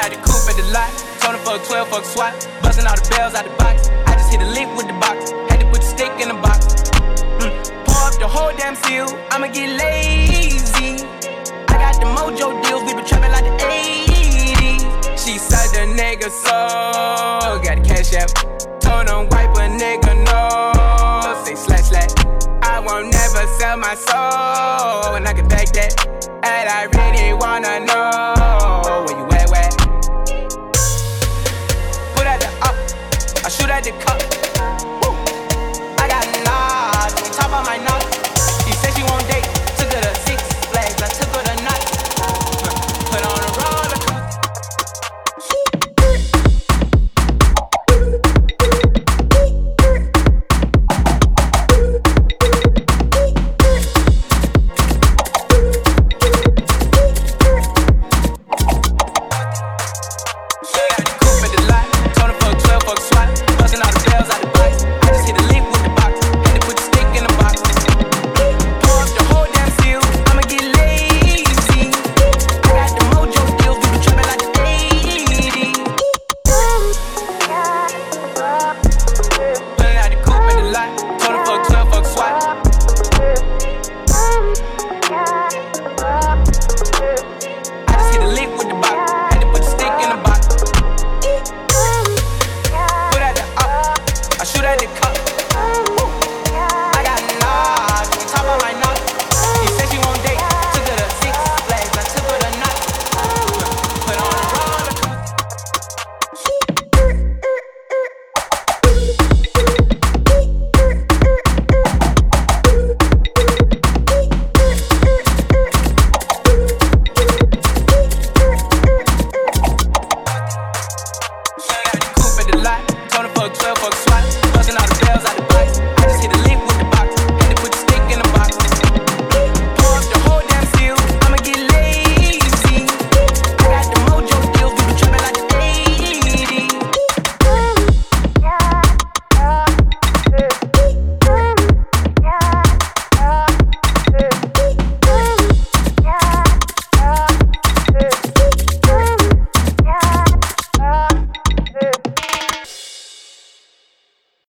out the coupe at the lot. Told him fuck 12, fuck SWAT. Busting all the bells out the box. I just hit a lick with the box. Had to put the stick in the box. Mm. Pour up the whole damn seal. I'ma get lazy. I got the mojo deals. We been trapping like the 80s. She said the nigga so. Got the cash out. Told him wipe a nigga no. Say slash slash. I won't never sell my soul. And I can back that. And I really wanna know. credit card. Woo. I got lots on top of my nose. fuck, fuck, fuck.